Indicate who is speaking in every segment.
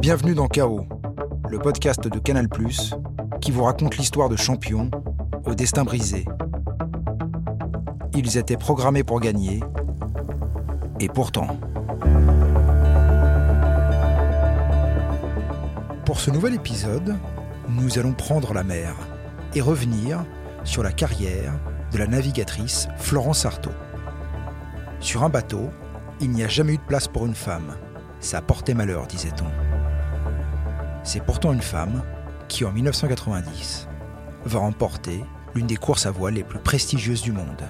Speaker 1: Bienvenue dans Chaos, le podcast de Canal qui vous raconte l'histoire de champions au destin brisé. Ils étaient programmés pour gagner, et pourtant. Pour ce nouvel épisode, nous allons prendre la mer et revenir sur la carrière de la navigatrice Florence Artaud. Sur un bateau, il n'y a jamais eu de place pour une femme. Ça portait malheur, disait-on. C'est pourtant une femme qui, en 1990, va remporter l'une des courses à voile les plus prestigieuses du monde.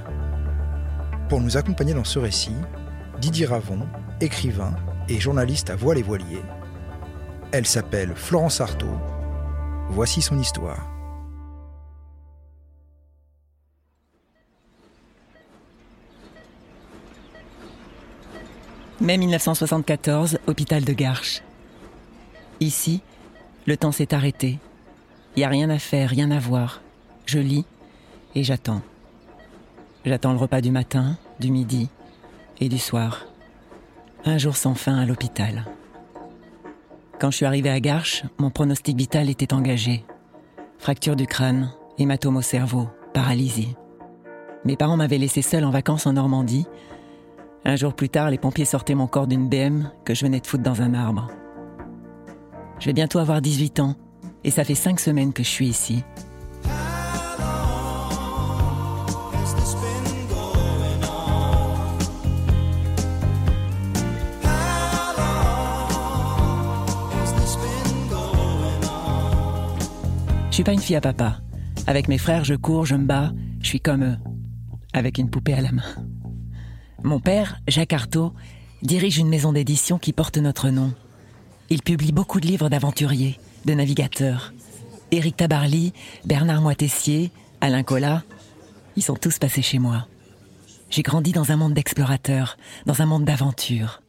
Speaker 1: Pour nous accompagner dans ce récit, Didier Ravon, écrivain et journaliste à voile et voilier. Elle s'appelle Florence Artaud. Voici son histoire.
Speaker 2: Mai 1974, hôpital de Garches. Ici, le temps s'est arrêté. Il n'y a rien à faire, rien à voir. Je lis et j'attends. J'attends le repas du matin, du midi et du soir. Un jour sans fin à l'hôpital. Quand je suis arrivé à Garches, mon pronostic vital était engagé. Fracture du crâne, hématome au cerveau, paralysie. Mes parents m'avaient laissé seul en vacances en Normandie un jour plus tard, les pompiers sortaient mon corps d'une BM que je venais de foutre dans un arbre. Je vais bientôt avoir 18 ans et ça fait 5 semaines que je suis ici. Je suis pas une fille à papa. Avec mes frères, je cours, je me bats, je suis comme eux, avec une poupée à la main. Mon père, Jacques Artaud, dirige une maison d'édition qui porte notre nom. Il publie beaucoup de livres d'aventuriers, de navigateurs. Éric Tabarly, Bernard Moitessier, Alain Collat, ils sont tous passés chez moi. J'ai grandi dans un monde d'explorateurs, dans un monde d'aventures.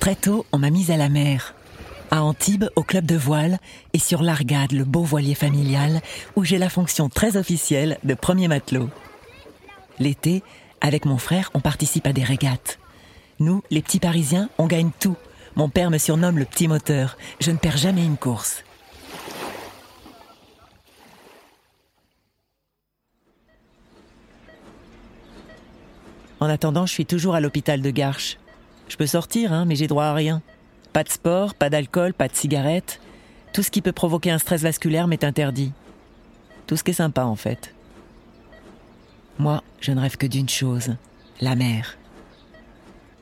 Speaker 2: Très tôt, on m'a mise à la mer à Antibes au club de voile et sur l'Argade, le beau voilier familial, où j'ai la fonction très officielle de premier matelot. L'été, avec mon frère, on participe à des régates. Nous, les petits Parisiens, on gagne tout. Mon père me surnomme le petit moteur. Je ne perds jamais une course. En attendant, je suis toujours à l'hôpital de Garches. Je peux sortir, hein, mais j'ai droit à rien. Pas de sport, pas d'alcool, pas de cigarettes. Tout ce qui peut provoquer un stress vasculaire m'est interdit. Tout ce qui est sympa en fait. Moi, je ne rêve que d'une chose, la mer.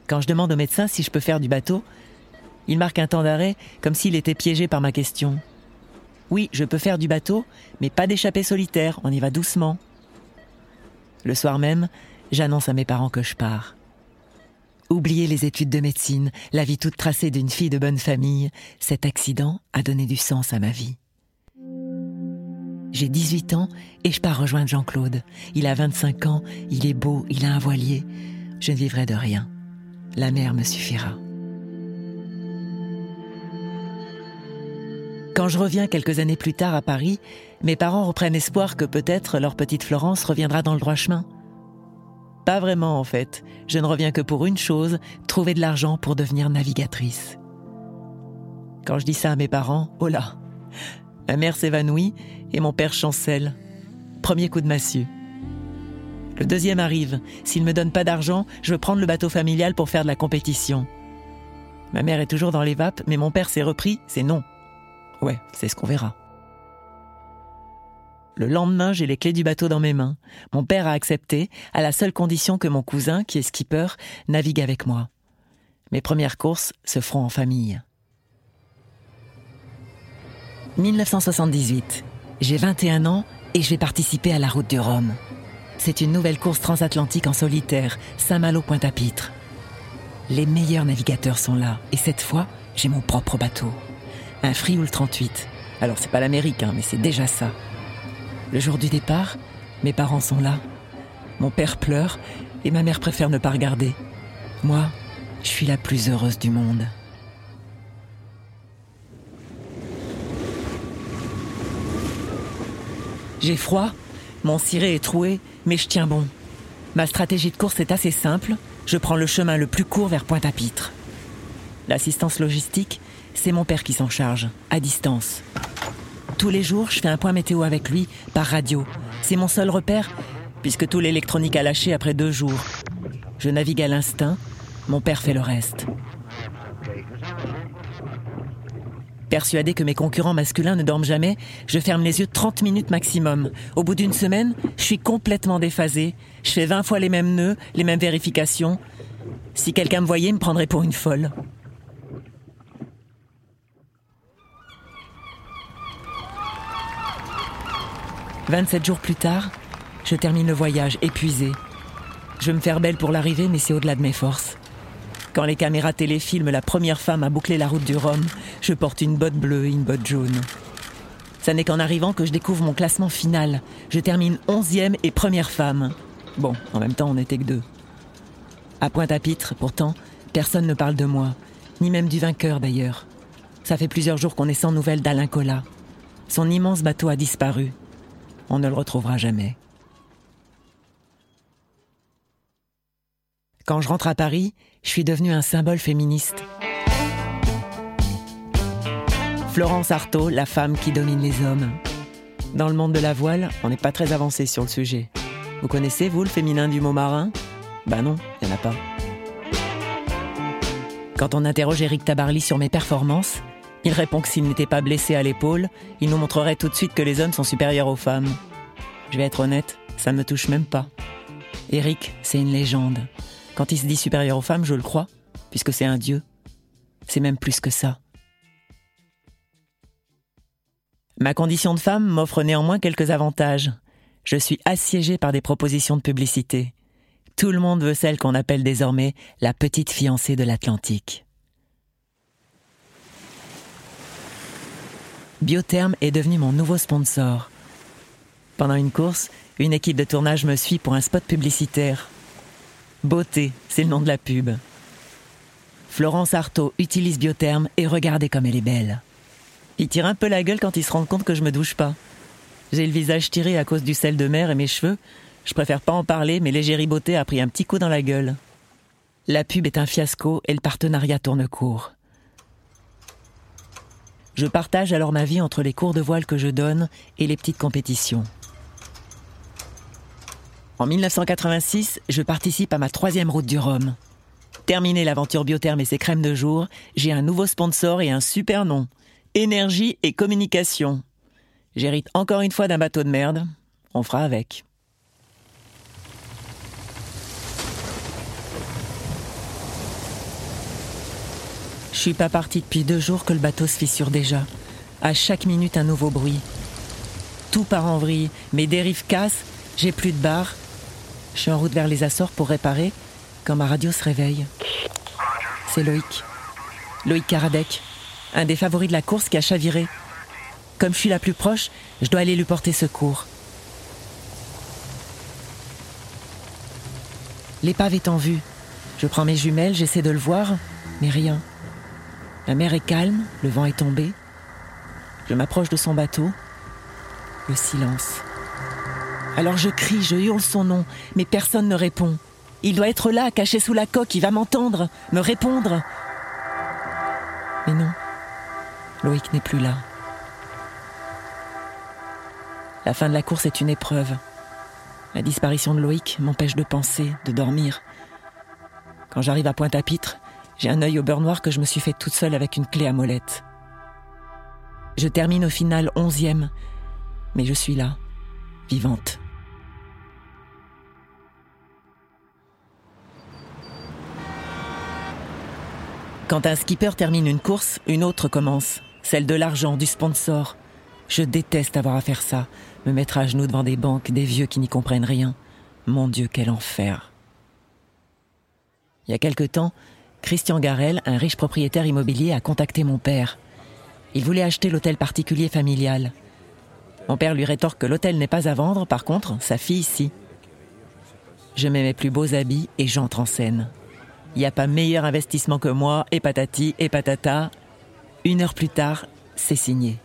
Speaker 2: Quand je demande au médecin si je peux faire du bateau, il marque un temps d'arrêt comme s'il était piégé par ma question. Oui, je peux faire du bateau, mais pas d'échappée solitaire, on y va doucement. Le soir même, j'annonce à mes parents que je pars. Oubliez les études de médecine, la vie toute tracée d'une fille de bonne famille, cet accident a donné du sens à ma vie. J'ai 18 ans et je pars rejoindre Jean-Claude. Il a 25 ans, il est beau, il a un voilier. Je ne vivrai de rien. La mer me suffira. Quand je reviens quelques années plus tard à Paris, mes parents reprennent espoir que peut-être leur petite Florence reviendra dans le droit chemin. Pas vraiment en fait. Je ne reviens que pour une chose, trouver de l'argent pour devenir navigatrice. Quand je dis ça à mes parents, oh là Ma mère s'évanouit et mon père chancelle. Premier coup de massue. Le deuxième arrive. S'il me donne pas d'argent, je veux prendre le bateau familial pour faire de la compétition. Ma mère est toujours dans les vapes, mais mon père s'est repris, c'est non. Ouais, c'est ce qu'on verra. Le lendemain, j'ai les clés du bateau dans mes mains. Mon père a accepté, à la seule condition que mon cousin, qui est skipper, navigue avec moi. Mes premières courses se feront en famille. 1978. J'ai 21 ans et je vais participer à la route du Rhum. C'est une nouvelle course transatlantique en solitaire, Saint-Malo-Pointe-à-Pitre. Les meilleurs navigateurs sont là et cette fois, j'ai mon propre bateau. Un Frioul 38. Alors c'est pas l'américain, mais c'est déjà ça. Le jour du départ, mes parents sont là. Mon père pleure et ma mère préfère ne pas regarder. Moi, je suis la plus heureuse du monde. J'ai froid, mon ciré est troué, mais je tiens bon. Ma stratégie de course est assez simple. Je prends le chemin le plus court vers Pointe-à-Pitre. L'assistance logistique, c'est mon père qui s'en charge, à distance. Tous les jours, je fais un point météo avec lui, par radio. C'est mon seul repère, puisque tout l'électronique a lâché après deux jours. Je navigue à l'instinct, mon père fait le reste. Persuadé que mes concurrents masculins ne dorment jamais, je ferme les yeux 30 minutes maximum. Au bout d'une semaine, je suis complètement déphasé. Je fais 20 fois les mêmes nœuds, les mêmes vérifications. Si quelqu'un me voyait, il me prendrait pour une folle. « 27 jours plus tard, je termine le voyage épuisé. Je me faire belle pour l'arrivée, mais c'est au-delà de mes forces. Quand les caméras téléfilment la première femme à boucler la route du Rhum, je porte une botte bleue et une botte jaune. Ça n'est qu'en arrivant que je découvre mon classement final. Je termine onzième et première femme. Bon, en même temps, on n'était que deux. À Pointe-à-Pitre, pourtant, personne ne parle de moi, ni même du vainqueur d'ailleurs. Ça fait plusieurs jours qu'on est sans nouvelles d'Alain Collat. Son immense bateau a disparu. On ne le retrouvera jamais. Quand je rentre à Paris, je suis devenue un symbole féministe. Florence Artaud, la femme qui domine les hommes. Dans le monde de la voile, on n'est pas très avancé sur le sujet. Vous connaissez, vous, le féminin du mot marin Ben non, il n'y en a pas. Quand on interroge Eric Tabarly sur mes performances, il répond que s'il n'était pas blessé à l'épaule, il nous montrerait tout de suite que les hommes sont supérieurs aux femmes. Je vais être honnête, ça ne me touche même pas. Eric, c'est une légende. Quand il se dit supérieur aux femmes, je le crois, puisque c'est un dieu. C'est même plus que ça. Ma condition de femme m'offre néanmoins quelques avantages. Je suis assiégée par des propositions de publicité. Tout le monde veut celle qu'on appelle désormais la petite fiancée de l'Atlantique. Biotherm est devenu mon nouveau sponsor. Pendant une course, une équipe de tournage me suit pour un spot publicitaire. Beauté, c'est le nom de la pub. Florence Artaud utilise Biotherm et regardez comme elle est belle. Il tire un peu la gueule quand il se rend compte que je me douche pas. J'ai le visage tiré à cause du sel de mer et mes cheveux. Je préfère pas en parler, mais l'égérie beauté a pris un petit coup dans la gueule. La pub est un fiasco et le partenariat tourne court. Je partage alors ma vie entre les cours de voile que je donne et les petites compétitions. En 1986, je participe à ma troisième route du Rhum. Terminé l'aventure biotherme et ses crèmes de jour, j'ai un nouveau sponsor et un super nom. Énergie et communication. J'hérite encore une fois d'un bateau de merde. On fera avec. Je suis pas parti depuis deux jours que le bateau se fissure déjà. À chaque minute un nouveau bruit. Tout part en vrille, mes dérives cassent, j'ai plus de barre, je suis en route vers les Açores pour réparer quand ma radio se réveille. C'est Loïc. Loïc Karadec, un des favoris de la course qui a chaviré. Comme je suis la plus proche, je dois aller lui porter secours. L'épave est en vue. Je prends mes jumelles, j'essaie de le voir, mais rien. La mer est calme, le vent est tombé. Je m'approche de son bateau. Le silence. Alors je crie, je hurle son nom, mais personne ne répond. Il doit être là, caché sous la coque, il va m'entendre, me répondre. Mais non, Loïc n'est plus là. La fin de la course est une épreuve. La disparition de Loïc m'empêche de penser, de dormir. Quand j'arrive à Pointe-à-Pitre, j'ai un œil au beurre noir que je me suis fait toute seule avec une clé à molette. Je termine au final onzième, mais je suis là, vivante. Quand un skipper termine une course, une autre commence. Celle de l'argent, du sponsor. Je déteste avoir à faire ça. Me mettre à genoux devant des banques, des vieux qui n'y comprennent rien. Mon Dieu, quel enfer. Il y a quelque temps, Christian Garel, un riche propriétaire immobilier, a contacté mon père. Il voulait acheter l'hôtel particulier familial. Mon père lui rétorque que l'hôtel n'est pas à vendre, par contre, sa fille, si. Je mets mes plus beaux habits et j'entre en scène. Il n'y a pas meilleur investissement que moi, et patati, et patata. Une heure plus tard, c'est signé.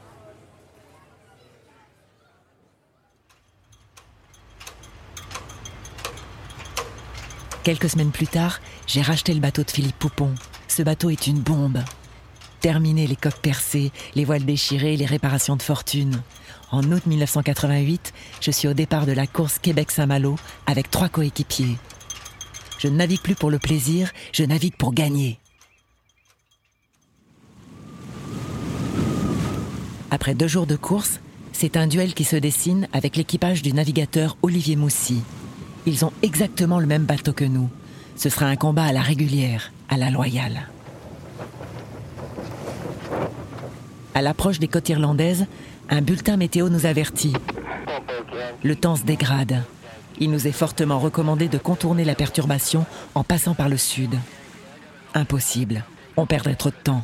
Speaker 2: Quelques semaines plus tard, j'ai racheté le bateau de Philippe Poupon. Ce bateau est une bombe. Terminé les coques percées, les voiles déchirées, les réparations de fortune. En août 1988, je suis au départ de la course Québec-Saint-Malo avec trois coéquipiers. Je ne navigue plus pour le plaisir, je navigue pour gagner. Après deux jours de course, c'est un duel qui se dessine avec l'équipage du navigateur Olivier Moussy. Ils ont exactement le même bateau que nous. Ce sera un combat à la régulière, à la loyale. À l'approche des côtes irlandaises, un bulletin météo nous avertit. Le temps se dégrade. Il nous est fortement recommandé de contourner la perturbation en passant par le sud. Impossible. On perdrait trop de temps.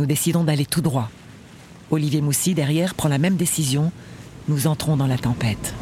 Speaker 2: Nous décidons d'aller tout droit. Olivier Moussy, derrière, prend la même décision. Nous entrons dans la tempête.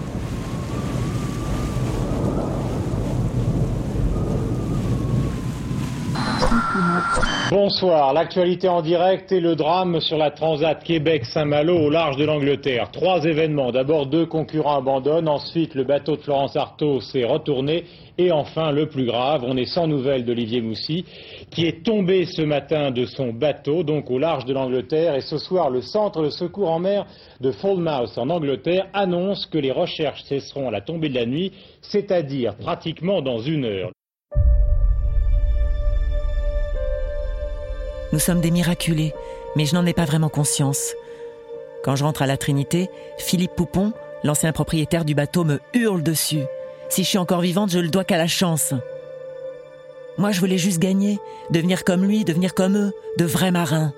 Speaker 3: Bonsoir, l'actualité en direct et le drame sur la Transat Québec-Saint-Malo au large de l'Angleterre. Trois événements. D'abord, deux concurrents abandonnent. Ensuite, le bateau de Florence Artaud s'est retourné. Et enfin, le plus grave, on est sans nouvelles d'Olivier Moussy, qui est tombé ce matin de son bateau, donc au large de l'Angleterre. Et ce soir, le centre de secours en mer de Falmouth, en Angleterre, annonce que les recherches cesseront à la tombée de la nuit, c'est-à-dire pratiquement dans une heure.
Speaker 2: Nous sommes des miraculés, mais je n'en ai pas vraiment conscience. Quand je rentre à la Trinité, Philippe Poupon, l'ancien propriétaire du bateau, me hurle dessus. Si je suis encore vivante, je le dois qu'à la chance. Moi, je voulais juste gagner, devenir comme lui, devenir comme eux, de vrais marins.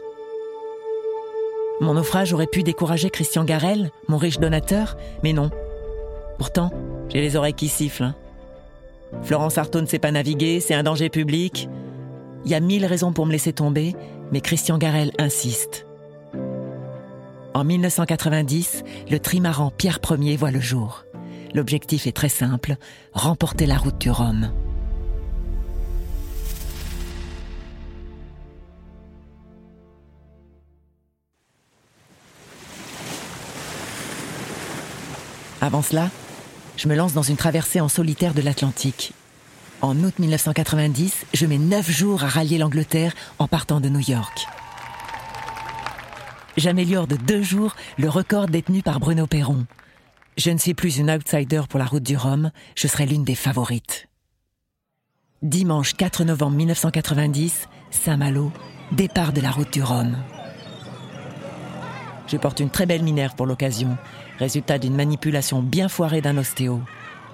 Speaker 2: Mon naufrage aurait pu décourager Christian Garel, mon riche donateur, mais non. Pourtant, j'ai les oreilles qui sifflent. Hein. Florence Artaud ne sait pas naviguer, c'est un danger public. Il y a mille raisons pour me laisser tomber, mais Christian Garel insiste. En 1990, le trimaran Pierre Ier voit le jour. L'objectif est très simple, remporter la route du Rhum. Avant cela, je me lance dans une traversée en solitaire de l'Atlantique en août 1990, je mets neuf jours à rallier l'Angleterre en partant de New York. J'améliore de deux jours le record détenu par Bruno Perron. Je ne suis plus une outsider pour la route du Rhum, je serai l'une des favorites. Dimanche 4 novembre 1990, Saint-Malo, départ de la route du Rhum. Je porte une très belle minerve pour l'occasion, résultat d'une manipulation bien foirée d'un ostéo.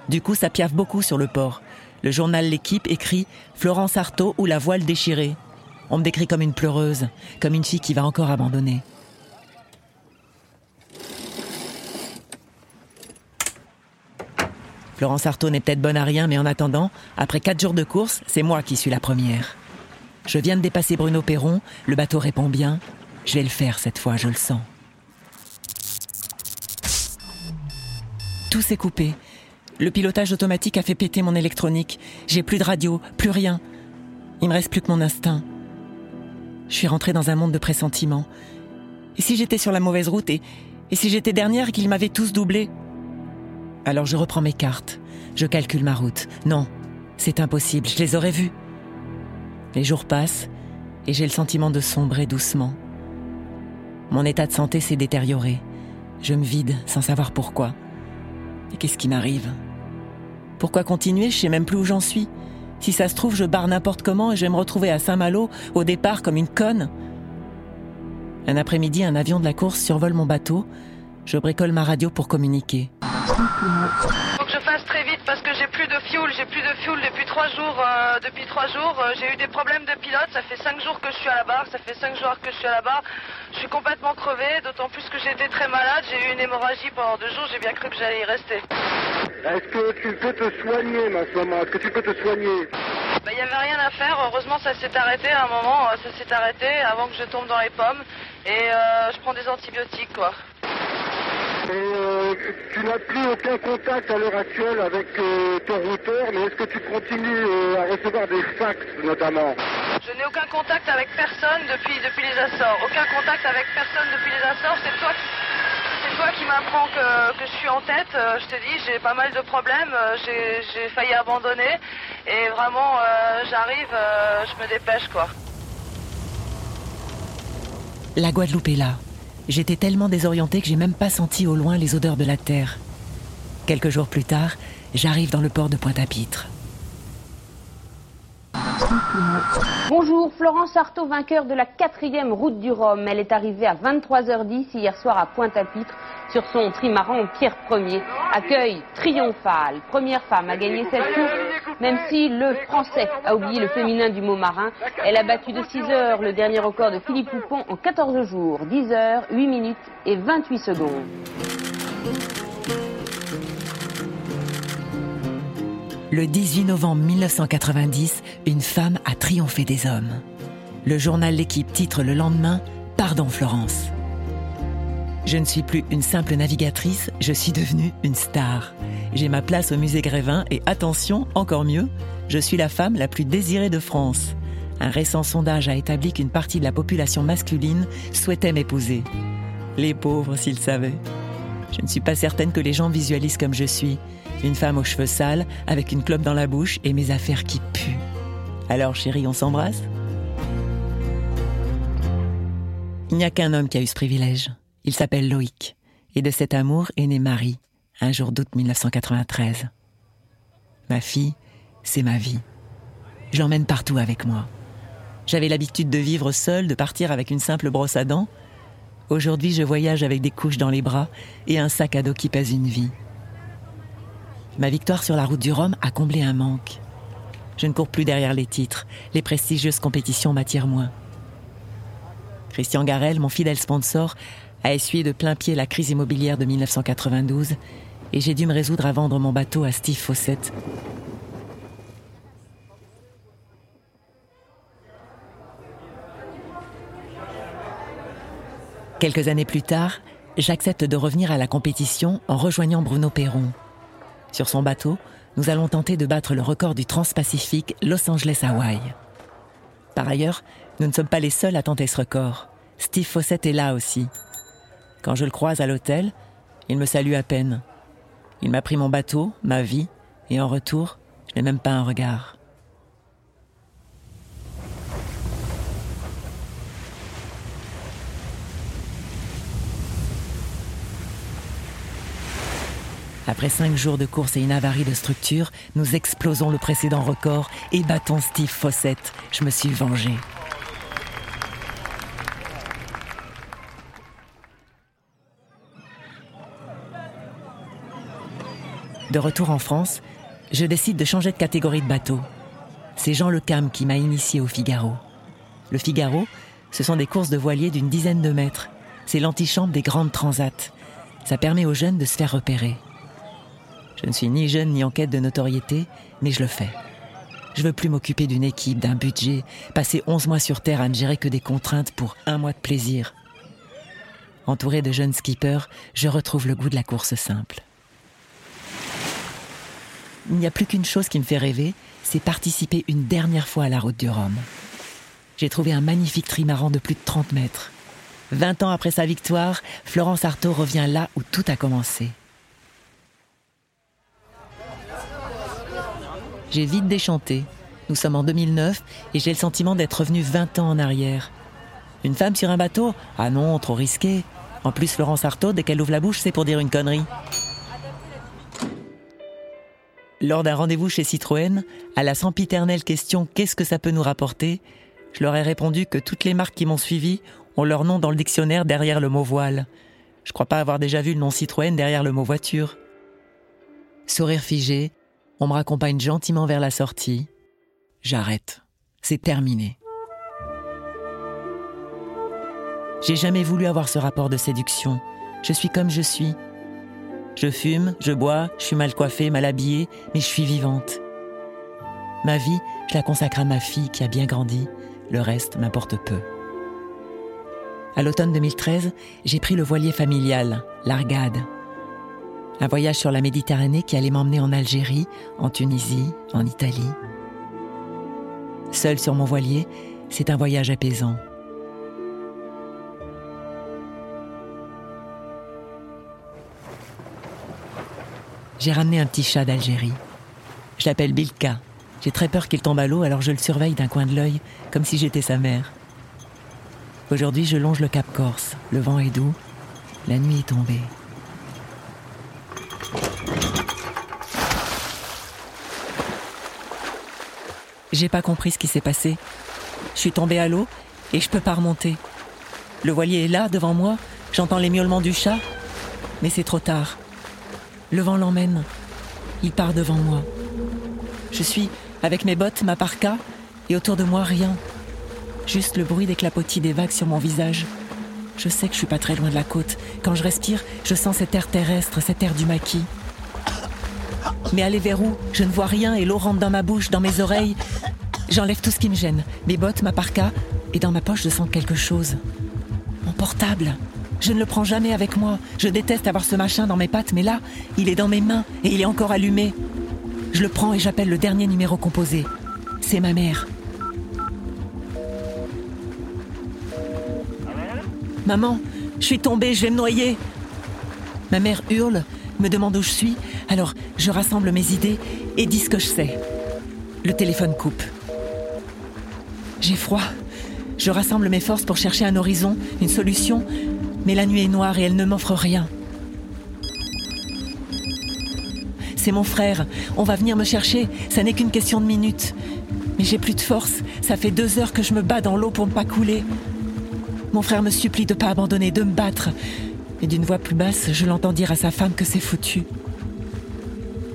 Speaker 2: Du coup, ça piaffe beaucoup sur le port, le journal L'équipe écrit Florence Artaud ou la voile déchirée. On me décrit comme une pleureuse, comme une fille qui va encore abandonner. Florence Artaud n'est peut-être bonne à rien, mais en attendant, après quatre jours de course, c'est moi qui suis la première. Je viens de dépasser Bruno Perron, le bateau répond bien. Je vais le faire cette fois, je le sens. Tout s'est coupé. Le pilotage automatique a fait péter mon électronique. J'ai plus de radio, plus rien. Il me reste plus que mon instinct. Je suis rentrée dans un monde de pressentiments. Et si j'étais sur la mauvaise route et, si j'étais dernière et qu'ils m'avaient tous doublé? Alors je reprends mes cartes. Je calcule ma route. Non, c'est impossible, je les aurais vus. Les jours passent et j'ai le sentiment de sombrer doucement. Mon état de santé s'est détérioré. Je me vide sans savoir pourquoi. Et qu'est-ce qui m'arrive? Pourquoi continuer? Je sais même plus où j'en suis. Si ça se trouve, je barre n'importe comment et je vais me retrouver à Saint-Malo au départ comme une conne. Un après-midi, un avion de la course survole mon bateau. Je bricole ma radio pour communiquer.
Speaker 4: Faut que je fasse très vite parce j'ai plus de fuel, j'ai plus de fuel depuis trois jours. Euh, depuis trois jours, euh, j'ai eu des problèmes de pilote. Ça fait cinq jours que je suis à la barre. Ça fait cinq jours que je suis à la barre. Je suis complètement crevée, d'autant plus que j'étais très malade. J'ai eu une hémorragie pendant deux jours. J'ai bien cru que j'allais y rester.
Speaker 5: Est-ce que tu peux te soigner, ma maman? Est-ce que tu peux te soigner?
Speaker 4: Bah, Il n'y avait rien à faire. Heureusement, ça s'est arrêté à un moment. Euh, ça s'est arrêté avant que je tombe dans les pommes. Et je prends des antibiotiques, quoi.
Speaker 5: Et euh, tu n'as plus aucun contact à l'heure actuelle avec euh, ton routeur, mais est-ce que tu continues euh, à recevoir des fax notamment?
Speaker 4: Je n'ai aucun contact avec personne depuis, depuis les Açores. Aucun contact avec personne depuis les Açores. C'est toi qui, c'est toi qui m'apprends que, que, je suis en tête. Je te dis, j'ai pas mal de problèmes. J'ai, j'ai failli abandonner. Et vraiment, euh, j'arrive, euh, je me dépêche quoi.
Speaker 2: La Guadeloupe est là. J'étais tellement désorientée que j'ai même pas senti au loin les odeurs de la terre. Quelques jours plus tard, j'arrive dans le port de Pointe-à-Pitre.
Speaker 6: Bonjour, Florence Artaud, vainqueur de la quatrième route du Rhum. Elle est arrivée à 23h10 hier soir à Pointe-à-Pitre sur son trimaran Pierre Ier. Accueil triomphal. Première femme à gagner cette course, même si le français a oublié le féminin du mot marin. Elle a battu de 6 heures le dernier record de Philippe Poupon en 14 jours, 10 heures, 8 minutes et 28 secondes.
Speaker 2: Le 18 novembre 1990, une femme a triomphé des hommes. Le journal L'équipe titre le lendemain Pardon Florence. Je ne suis plus une simple navigatrice, je suis devenue une star. J'ai ma place au musée Grévin et attention, encore mieux, je suis la femme la plus désirée de France. Un récent sondage a établi qu'une partie de la population masculine souhaitait m'épouser. Les pauvres s'ils savaient. Je ne suis pas certaine que les gens visualisent comme je suis. Une femme aux cheveux sales, avec une clope dans la bouche et mes affaires qui puent. Alors chérie, on s'embrasse? Il n'y a qu'un homme qui a eu ce privilège. Il s'appelle Loïc. Et de cet amour est née Marie, un jour d'août 1993. Ma fille, c'est ma vie. J'emmène partout avec moi. J'avais l'habitude de vivre seule, de partir avec une simple brosse à dents. Aujourd'hui, je voyage avec des couches dans les bras et un sac à dos qui pèse une vie. Ma victoire sur la route du Rhum a comblé un manque. Je ne cours plus derrière les titres, les prestigieuses compétitions m'attirent moins. Christian Garel, mon fidèle sponsor, a essuyé de plein pied la crise immobilière de 1992 et j'ai dû me résoudre à vendre mon bateau à Steve Fawcett. Quelques années plus tard, j'accepte de revenir à la compétition en rejoignant Bruno Perron. Sur son bateau, nous allons tenter de battre le record du Transpacifique Los Angeles-Hawaï. Par ailleurs, nous ne sommes pas les seuls à tenter ce record. Steve Fawcett est là aussi. Quand je le croise à l'hôtel, il me salue à peine. Il m'a pris mon bateau, ma vie, et en retour, je n'ai même pas un regard. Après cinq jours de course et une avarie de structure, nous explosons le précédent record et battons Steve Fawcett. Je me suis vengé. De retour en France, je décide de changer de catégorie de bateau. C'est Jean Le Cam qui m'a initié au Figaro. Le Figaro, ce sont des courses de voiliers d'une dizaine de mètres. C'est l'antichambre des grandes transats. Ça permet aux jeunes de se faire repérer. Je ne suis ni jeune ni en quête de notoriété, mais je le fais. Je veux plus m'occuper d'une équipe, d'un budget, passer 11 mois sur Terre à ne gérer que des contraintes pour un mois de plaisir. Entouré de jeunes skippers, je retrouve le goût de la course simple. Il n'y a plus qu'une chose qui me fait rêver, c'est participer une dernière fois à la route du Rhum. J'ai trouvé un magnifique trimaran de plus de 30 mètres. 20 ans après sa victoire, Florence Artaud revient là où tout a commencé. J'ai vite déchanté. Nous sommes en 2009 et j'ai le sentiment d'être revenu 20 ans en arrière. Une femme sur un bateau? Ah non, trop risqué. En plus, Florence Artaud, dès qu'elle ouvre la bouche, c'est pour dire une connerie. Lors d'un rendez-vous chez Citroën, à la sempiternelle question Qu'est-ce que ça peut nous rapporter? je leur ai répondu que toutes les marques qui m'ont suivi ont leur nom dans le dictionnaire derrière le mot voile. Je crois pas avoir déjà vu le nom Citroën derrière le mot voiture. Sourire figé, on me raccompagne gentiment vers la sortie. J'arrête. C'est terminé. J'ai jamais voulu avoir ce rapport de séduction. Je suis comme je suis. Je fume, je bois, je suis mal coiffée, mal habillée, mais je suis vivante. Ma vie, je la consacre à ma fille qui a bien grandi. Le reste m'importe peu. À l'automne 2013, j'ai pris le voilier familial, l'Argade. Un voyage sur la Méditerranée qui allait m'emmener en Algérie, en Tunisie, en Italie. Seul sur mon voilier, c'est un voyage apaisant. J'ai ramené un petit chat d'Algérie. Je l'appelle Bilka. J'ai très peur qu'il tombe à l'eau, alors je le surveille d'un coin de l'œil, comme si j'étais sa mère. Aujourd'hui, je longe le Cap Corse. Le vent est doux. La nuit est tombée. J'ai pas compris ce qui s'est passé. Je suis tombée à l'eau et je peux pas remonter. Le voilier est là, devant moi. J'entends les miaulements du chat. Mais c'est trop tard. Le vent l'emmène. Il part devant moi. Je suis avec mes bottes, ma parka, et autour de moi rien. Juste le bruit des clapotis des vagues sur mon visage. Je sais que je suis pas très loin de la côte. Quand je respire, je sens cet air terrestre, cet air du maquis. Mais aller vers où? Je ne vois rien et l'eau rentre dans ma bouche, dans mes oreilles. J'enlève tout ce qui me gêne. Mes bottes, ma parka, et dans ma poche, je sens quelque chose. Mon portable. Je ne le prends jamais avec moi. Je déteste avoir ce machin dans mes pattes, mais là, il est dans mes mains et il est encore allumé. Je le prends et j'appelle le dernier numéro composé. C'est ma mère. Maman, je suis tombée, je vais me noyer. Ma mère hurle, me demande où je suis, alors je rassemble mes idées et dis ce que je sais. Le téléphone coupe. J'ai froid. Je rassemble mes forces pour chercher un horizon, une solution, mais la nuit est noire et elle ne m'offre rien. C'est mon frère. On va venir me chercher. Ça n'est qu'une question de minutes. Mais j'ai plus de force. Ça fait deux heures que je me bats dans l'eau pour ne pas couler. Mon frère me supplie de ne pas abandonner, de me battre. Et d'une voix plus basse, je l'entends dire à sa femme que c'est foutu.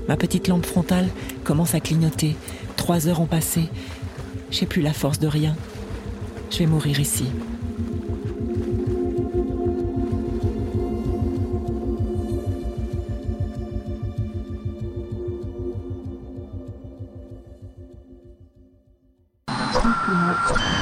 Speaker 2: Ma petite lampe frontale commence à clignoter. Trois heures ont passé. J'ai plus la force de rien. Je vais mourir ici.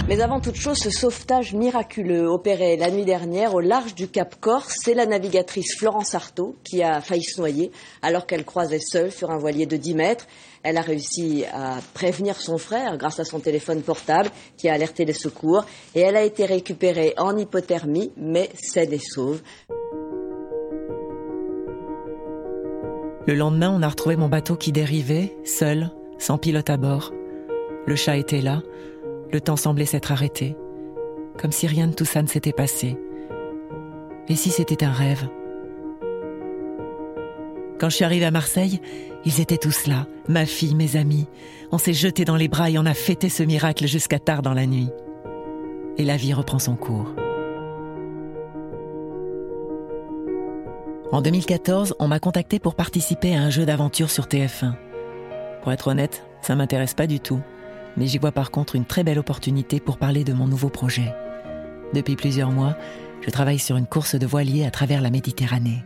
Speaker 7: Mais avant toute chose, ce sauvetage miraculeux opéré la nuit dernière au large du Cap Corse, c'est la navigatrice Florence Artaud qui a failli se noyer alors qu'elle croisait seule sur un voilier de 10 mètres. Elle a réussi à prévenir son frère grâce à son téléphone portable qui a alerté les secours et elle a été récupérée en hypothermie mais saine et sauve.
Speaker 2: Le lendemain, on a retrouvé mon bateau qui dérivait, seul, sans pilote à bord. Le chat était là, le temps semblait s'être arrêté, comme si rien de tout ça ne s'était passé. Et si c'était un rêve? Quand je suis arrivée à Marseille, ils étaient tous là, ma fille, mes amis. On s'est jeté dans les bras et on a fêté ce miracle jusqu'à tard dans la nuit. Et la vie reprend son cours. En 2014, on m'a contacté pour participer à un jeu d'aventure sur TF1. Pour être honnête, ça m'intéresse pas du tout mais j'y vois par contre une très belle opportunité pour parler de mon nouveau projet. Depuis plusieurs mois, je travaille sur une course de voilier à travers la Méditerranée.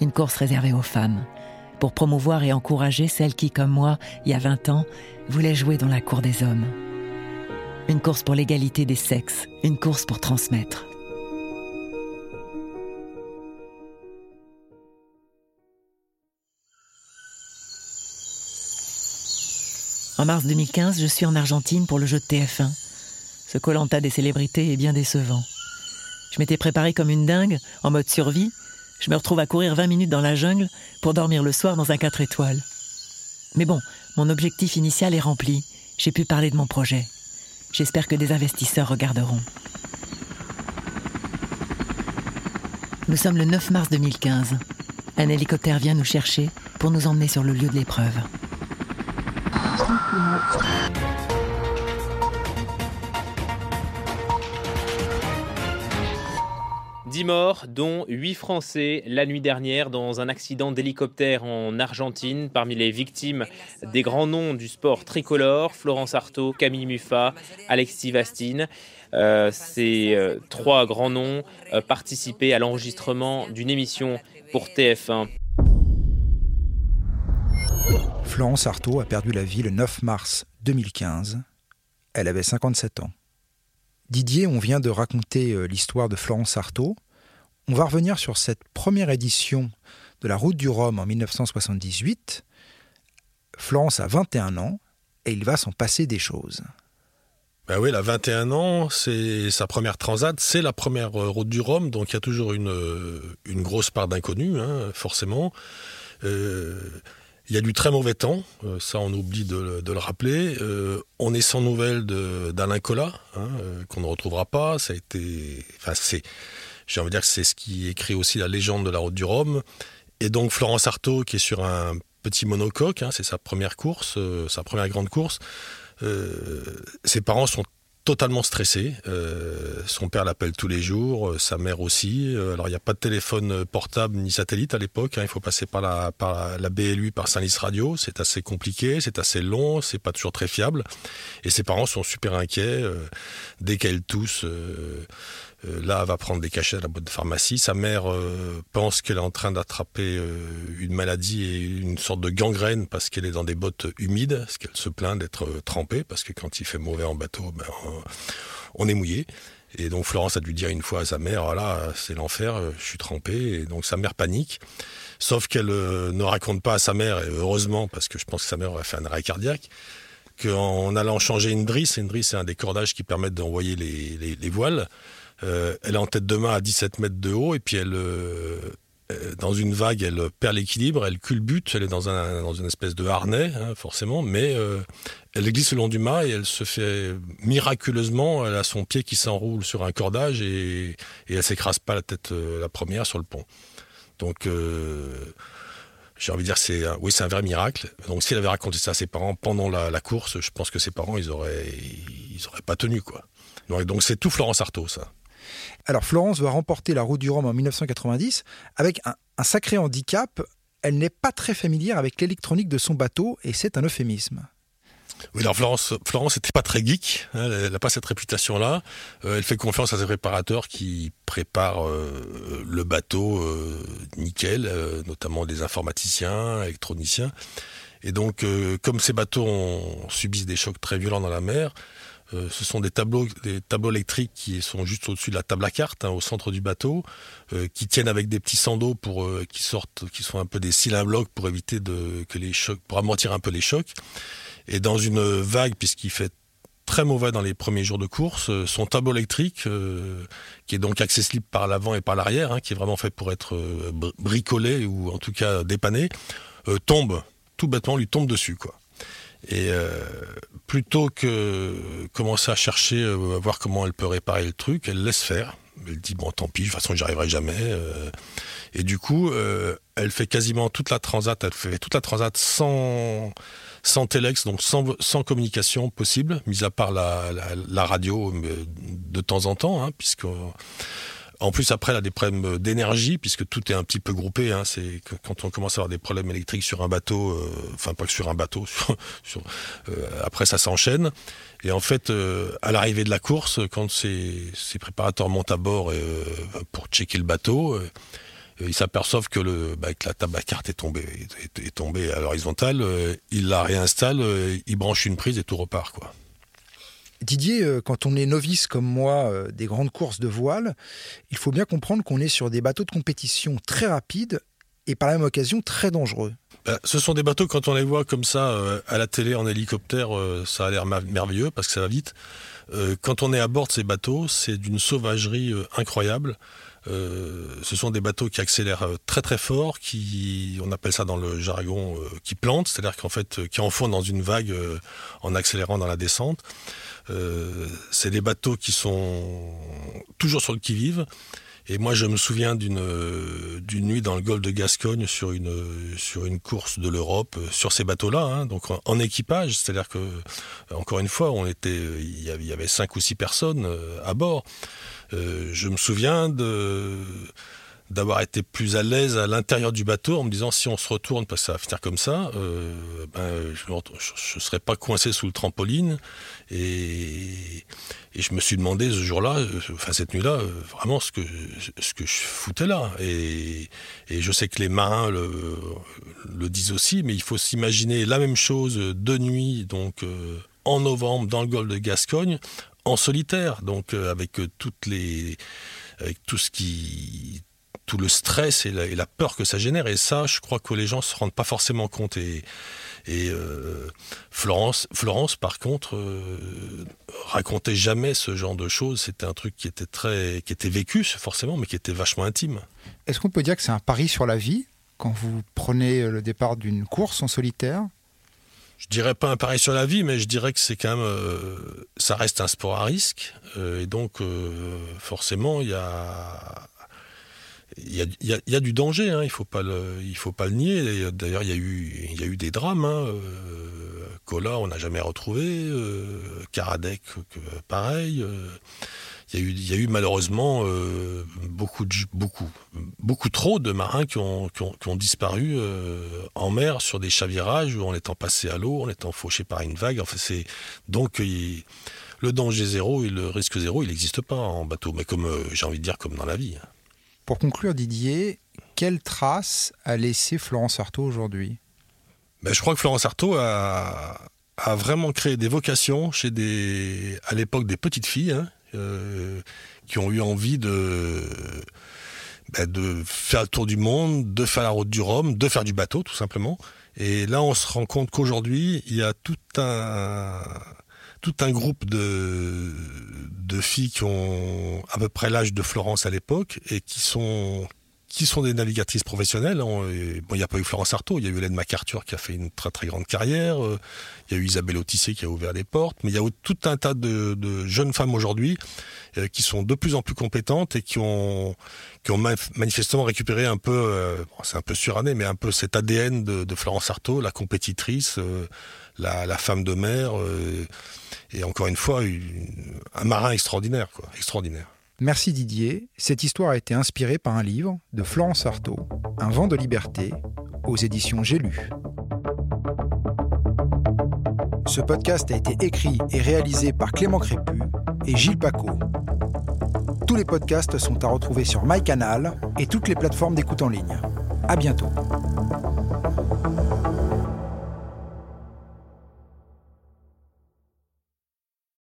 Speaker 2: Une course réservée aux femmes, pour promouvoir et encourager celles qui, comme moi, il y a 20 ans, voulaient jouer dans la cour des hommes. Une course pour l'égalité des sexes, une course pour transmettre. En mars 2015, je suis en Argentine pour le jeu de TF1. Ce Colanta des célébrités est bien décevant. Je m'étais préparé comme une dingue, en mode survie. Je me retrouve à courir 20 minutes dans la jungle pour dormir le soir dans un 4 étoiles. Mais bon, mon objectif initial est rempli. J'ai pu parler de mon projet. J'espère que des investisseurs regarderont. Nous sommes le 9 mars 2015. Un hélicoptère vient nous chercher pour nous emmener sur le lieu de l'épreuve.
Speaker 8: 10 morts, dont 8 Français la nuit dernière dans un accident d'hélicoptère en Argentine. Parmi les victimes, des grands noms du sport tricolore, Florence Artaud, Camille Muffat, Alexis Vastine. Euh, ces euh, trois grands noms euh, participaient à l'enregistrement d'une émission pour TF1.
Speaker 1: Florence Artaud a perdu la vie le 9 mars 2015. Elle avait 57 ans. Didier, on vient de raconter euh, l'histoire de Florence Artaud. On va revenir sur cette première édition de la Route du Rhum en 1978. Florence a 21 ans et il va s'en passer des choses.
Speaker 9: Ben oui, elle a 21 ans, c'est sa première transat, c'est la première euh, route du Rhum, donc il y a toujours une, euh, grosse part d'inconnu, hein, forcément. Il y a du très mauvais temps, ça on oublie de, le rappeler. on est sans nouvelles d'Alain Collat, hein, qu'on ne retrouvera pas. Ça a été, enfin c'est, j'ai envie de dire que c'est ce qui écrit aussi la légende de la Route du Rhum. Et donc Florence Artaud qui est sur un petit monocoque, hein, c'est sa première course, sa première grande course. ses parents sont totalement stressé. Euh, son père l'appelle tous les jours, euh, sa mère aussi. Euh, alors il n'y a pas de téléphone portable ni satellite à l'époque. Hein. il faut passer par la, par la BLU, par Saint-Lys Radio. C'est assez compliqué, c'est assez long, c'est pas toujours très fiable. Et ses parents sont super inquiets dès qu'elle tousse. Euh, là, elle va prendre des cachets à la boîte de pharmacie. Sa mère euh, pense qu'elle est en train d'attraper euh, une maladie et une sorte de gangrène parce qu'elle est dans des bottes humides, parce qu'elle se plaint d'être trempée, parce que quand il fait mauvais en bateau, ben, on est mouillé. Et donc Florence a dû dire une fois à sa mère, voilà, c'est l'enfer, je suis trempé. Et donc sa mère panique. Sauf qu'elle ne raconte pas à sa mère, et heureusement, parce que je pense que sa mère aurait fait un arrêt cardiaque, qu'en allant changer une drisse, une drisse c'est un des cordages qui permettent d'envoyer les voiles, euh, elle est en tête de main à 17 mètres de haut et puis elle, euh, euh, dans une vague, elle perd l'équilibre, elle culbute, elle est dans, un, dans une espèce de harnais, hein, forcément, mais elle glisse le long du mât et elle se fait miraculeusement, elle a son pied qui s'enroule sur un cordage et, et elle s'écrase pas la tête la première sur le pont. Donc j'ai envie de dire c'est oui c'est un vrai miracle. Donc si elle avait raconté ça à ses parents pendant la, la course, je pense que ses parents ils auraient ils auraient pas tenu quoi. Donc c'est tout Florence Artaud ça.
Speaker 1: Alors Florence va remporter la Route du Rhum en 1990 avec un, sacré handicap. Elle n'est pas très familière avec l'électronique de son bateau et c'est un euphémisme.
Speaker 9: Oui, alors Florence, Florence n'était pas très geek, hein, elle n'a pas cette réputation-là. Euh, elle fait confiance à ses préparateurs qui préparent euh, le bateau euh, nickel, notamment des informaticiens, électroniciens. Et donc, comme ces bateaux subissent des chocs très violents dans la mer, euh, ce sont des tableaux, des tableaux électriques qui sont juste au-dessus de la table à cartes, hein, au centre du bateau, euh, qui tiennent avec des petits sandeaux pour euh, qui sortent, qui sont un peu des cylindres pour éviter de que les chocs, pour amortir un peu les chocs. Et dans une vague, puisqu'il fait très mauvais dans les premiers jours de course, son tableau électrique, qui est donc accessible par l'avant et par l'arrière, hein, qui est vraiment fait pour être bricolé ou en tout cas dépanné, tombe tout bêtement, lui tombe dessus, quoi. Et euh, plutôt que commencer à chercher, euh, à voir comment elle peut réparer le truc, elle laisse faire. Elle dit bon tant pis, de toute façon j'y arriverai jamais. Euh. et du coup, elle fait quasiment toute la transat, elle fait toute la transat sans sans téléx, donc sans, sans communication possible, mis à part la, radio de temps en temps, hein, puisque en plus, après, elle a des problèmes d'énergie, puisque tout est un petit peu groupé. Hein. C'est quand on commence à avoir des problèmes électriques sur un bateau, euh, enfin pas que sur un bateau, euh, après ça s'enchaîne. Et en fait, euh, à l'arrivée de la course, quand ces, préparateurs montent à bord pour checker le bateau, ils s'aperçoivent bah, que la table à carte est tombée, est tombée à l'horizontale. ils la réinstallent, ils branchent une prise et tout repart, quoi.
Speaker 1: Didier, euh, quand on est novice comme moi euh, des grandes courses de voile, il faut bien comprendre qu'on est sur des bateaux de compétition très rapides et par la même occasion très dangereux.
Speaker 9: Bah, ce sont des bateaux, quand on les voit comme ça euh, à la télé en hélicoptère, ça a l'air merveilleux parce que ça va vite. quand on est à bord de ces bateaux, c'est d'une sauvagerie incroyable. ce sont des bateaux qui accélèrent très très fort, qui, on appelle ça dans le jargon, qui plantent, c'est-à-dire qu'en fait, qui enfoncent dans une vague en accélérant dans la descente. Euh, c'est des bateaux qui sont toujours sur le qui-vive. Et moi, je me souviens d'une nuit dans le golfe de Gascogne sur une sur une course de l'Europe sur ces bateaux-là, hein, donc en, équipage, c'est-à-dire que encore une fois, on était il y avait cinq ou six personnes euh, à bord. Euh, je me souviens de d'avoir été plus à l'aise à l'intérieur du bateau en me disant si on se retourne parce que ça va finir comme ça, euh, ben, je ne serais pas coincé sous le trampoline. Et, je me suis demandé ce jour-là, euh, enfin cette nuit-là, euh, vraiment ce que, ce que je foutais là. Et, et je sais que les marins le, le disent aussi, mais il faut s'imaginer la même chose de nuit, donc en novembre dans le golfe de Gascogne, en solitaire, donc avec toutes les avec tout ce qui tout le stress et la, peur que ça génère. Et ça, je crois que les gens se rendent pas forcément compte. Et, et euh, Florence, Florence, par contre, euh, racontait jamais ce genre de choses. C'était un truc qui était très, qui était vécu forcément, mais qui était vachement intime.
Speaker 1: Est-ce qu'on peut dire que c'est un pari sur la vie quand vous prenez le départ d'une course en solitaire?
Speaker 9: Je dirais pas un pari sur la vie, mais je dirais que c'est quand même, euh, ça reste un sport à risque, euh, et donc euh, forcément il y a, il y, a, du danger, hein, il faut pas le, faut pas le nier. D'ailleurs, il y a eu, il y a eu des drames. Hein, Cola, on n'a jamais retrouvé. Karadec, pareil il y a eu, il y a eu malheureusement euh, beaucoup, beaucoup, beaucoup trop de marins qui ont, qui ont, disparu euh, en mer sur des chavirages ou en étant passés à l'eau, en étant fauchés par une vague. Enfin, c'est donc le danger zéro et le risque zéro, il n'existe pas en bateau, mais comme euh, j'ai envie de dire, comme dans la vie.
Speaker 1: Pour conclure, Didier, quelle trace a laissé Florence Artaud aujourd'hui?
Speaker 9: Ben, Je crois que Florence Artaud a, a vraiment créé des vocations chez des, à l'époque des petites filles. Hein, euh, qui ont eu envie de, bah, de faire le tour du monde, de faire la route du Rhum, de faire du bateau tout simplement. Et là, on se rend compte qu'aujourd'hui, il y a tout un tout un groupe de, de filles qui ont à peu près l'âge de Florence à l'époque et qui sont qui sont des navigatrices professionnelles. Bon, il n'y a pas eu Florence Artaud, il y a eu Hélène MacArthur qui a fait une très très grande carrière, euh, il y a eu Isabelle Autissier qui a ouvert des portes, mais il y a tout un tas de, jeunes femmes aujourd'hui euh, qui sont de plus en plus compétentes et qui ont, qui ont manifestement récupéré un peu, euh, c'est un peu suranné, mais un peu cet ADN de, Florence Artaud, la compétitrice, la, la, femme de mer, et encore une fois, un marin extraordinaire, quoi, extraordinaire.
Speaker 1: Merci Didier. Cette histoire a été inspirée par un livre de Florence Artaud, Un vent de liberté, aux éditions J'ai lu. Ce podcast a été écrit et réalisé par Clément Crépu et Gilles Paco. Tous les podcasts sont à retrouver sur MyCanal et toutes les plateformes d'écoute en ligne. À bientôt.